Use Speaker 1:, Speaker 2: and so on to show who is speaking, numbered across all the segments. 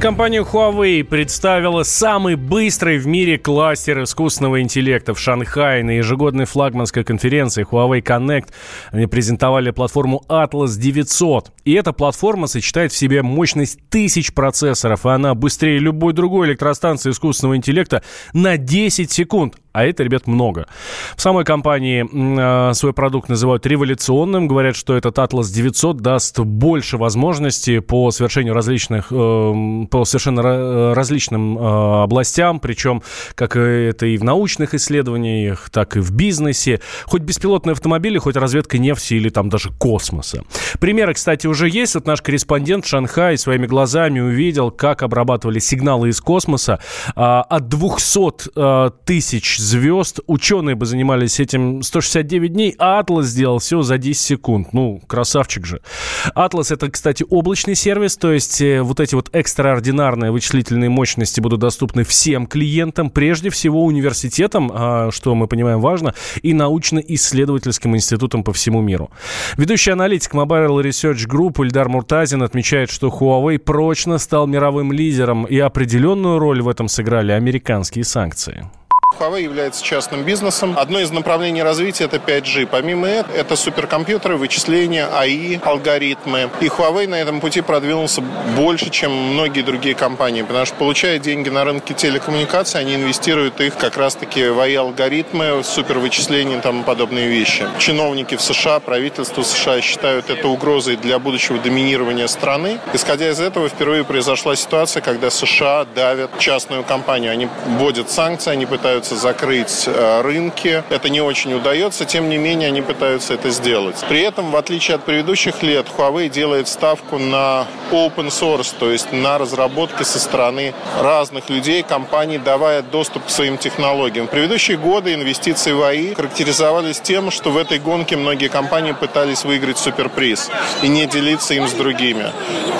Speaker 1: Компания Huawei представила самый быстрый в мире кластер искусственного интеллекта в Шанхае. На ежегодной флагманской конференции Huawei Connect они презентовали платформу Atlas 900. И эта платформа сочетает в себе мощность тысяч процессоров, и она быстрее любой другой электростанции искусственного интеллекта на 10 секунд а это, ребят, много. В самой компании э, свой продукт называют революционным. Говорят, что этот Atlas 900 даст больше возможностей по совершению различных, э, по совершенно различным э, областям, причем как это и в научных исследованиях, так и в бизнесе. Хоть беспилотные автомобили, хоть разведка нефти или там даже космоса. Примеры, кстати, уже есть. Вот наш корреспондент в Шанхае своими глазами увидел, как обрабатывали сигналы из космоса. Э, от 200 э, тысяч звезд. Ученые бы занимались этим 169 дней, а Atlas сделал все за 10 секунд. Ну, красавчик же. Atlas это, кстати, облачный сервис, то есть э, вот эти вот экстраординарные вычислительные мощности будут доступны всем клиентам, прежде всего университетам, а, что мы понимаем важно, и научно-исследовательским институтам по всему миру. Ведущий аналитик Mobile Research Group Ильдар Муртазин отмечает, что Huawei прочно стал мировым лидером, и определенную роль в этом сыграли американские санкции.
Speaker 2: Huawei является частным бизнесом. Одно из направлений развития это 5G. Помимо этого, это суперкомпьютеры, вычисления, АИ, алгоритмы. И Huawei на этом пути продвинулся больше, чем многие другие компании, потому что получая деньги на рынке телекоммуникаций, они инвестируют их как раз-таки в АИ-алгоритмы, супервычисления и тому подобные вещи. Чиновники в США, правительство США считают это угрозой для будущего доминирования страны. Исходя из этого, впервые произошла ситуация, когда США давят частную компанию. Они вводят санкции, они пытаются пытаются закрыть э, рынки. Это не очень удается, тем не менее они пытаются это сделать. При этом, в отличие от предыдущих лет, Huawei делает ставку на open source, то есть на разработки со стороны разных людей, компаний, давая доступ к своим технологиям. В предыдущие годы инвестиции в АИ характеризовались тем, что в этой гонке многие компании пытались выиграть суперприз и не делиться им с другими.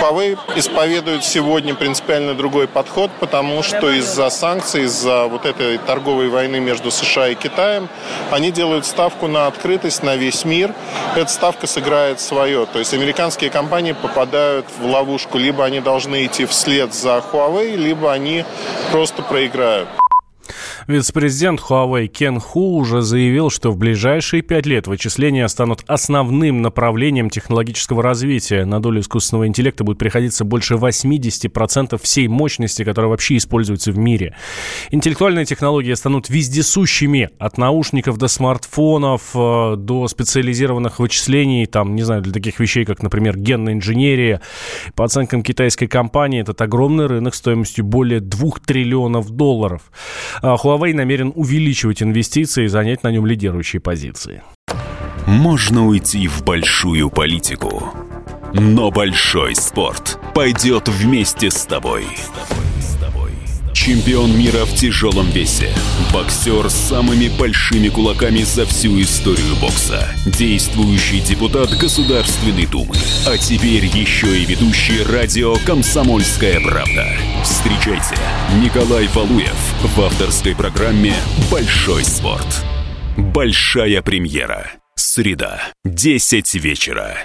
Speaker 2: Huawei исповедует сегодня принципиально другой подход, потому что из-за санкций, из-за вот этой торговой торговой войны между США и Китаем, они делают ставку на открытость на весь мир. Эта ставка сыграет свое. То есть американские компании попадают в ловушку. Либо они должны идти вслед за Huawei, либо они просто проиграют.
Speaker 1: Вице-президент Huawei Кен Ху уже заявил, что в ближайшие пять лет вычисления станут основным направлением технологического развития. На долю искусственного интеллекта будет приходиться больше 80% всей мощности, которая вообще используется в мире. Интеллектуальные технологии станут вездесущими. От наушников до смартфонов, э, до специализированных вычислений, там, не знаю, для таких вещей, как, например, генная инженерия. По оценкам китайской компании, этот огромный рынок стоимостью более 2 триллионов долларов. А Huawei Huawei намерен увеличивать инвестиции и занять на нем лидирующие позиции.
Speaker 3: Можно уйти в большую политику, но большой спорт пойдет вместе с тобой. Чемпион мира в тяжелом весе. Боксер с самыми большими кулаками за всю историю бокса. Действующий депутат Государственной Думы. А теперь еще и ведущий радио «Комсомольская правда». Встречайте, Николай Валуев в авторской программе «Большой спорт». Большая премьера. Среда, 10 вечера.